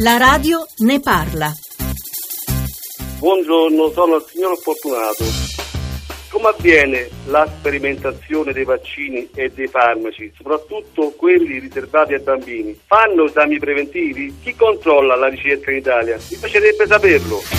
La radio ne parla. Buongiorno, sono il signor Fortunato. Come avviene la sperimentazione dei vaccini e dei farmaci, soprattutto quelli riservati ai bambini? Fanno esami preventivi? Chi controlla la ricerca in Italia? Mi piacerebbe saperlo.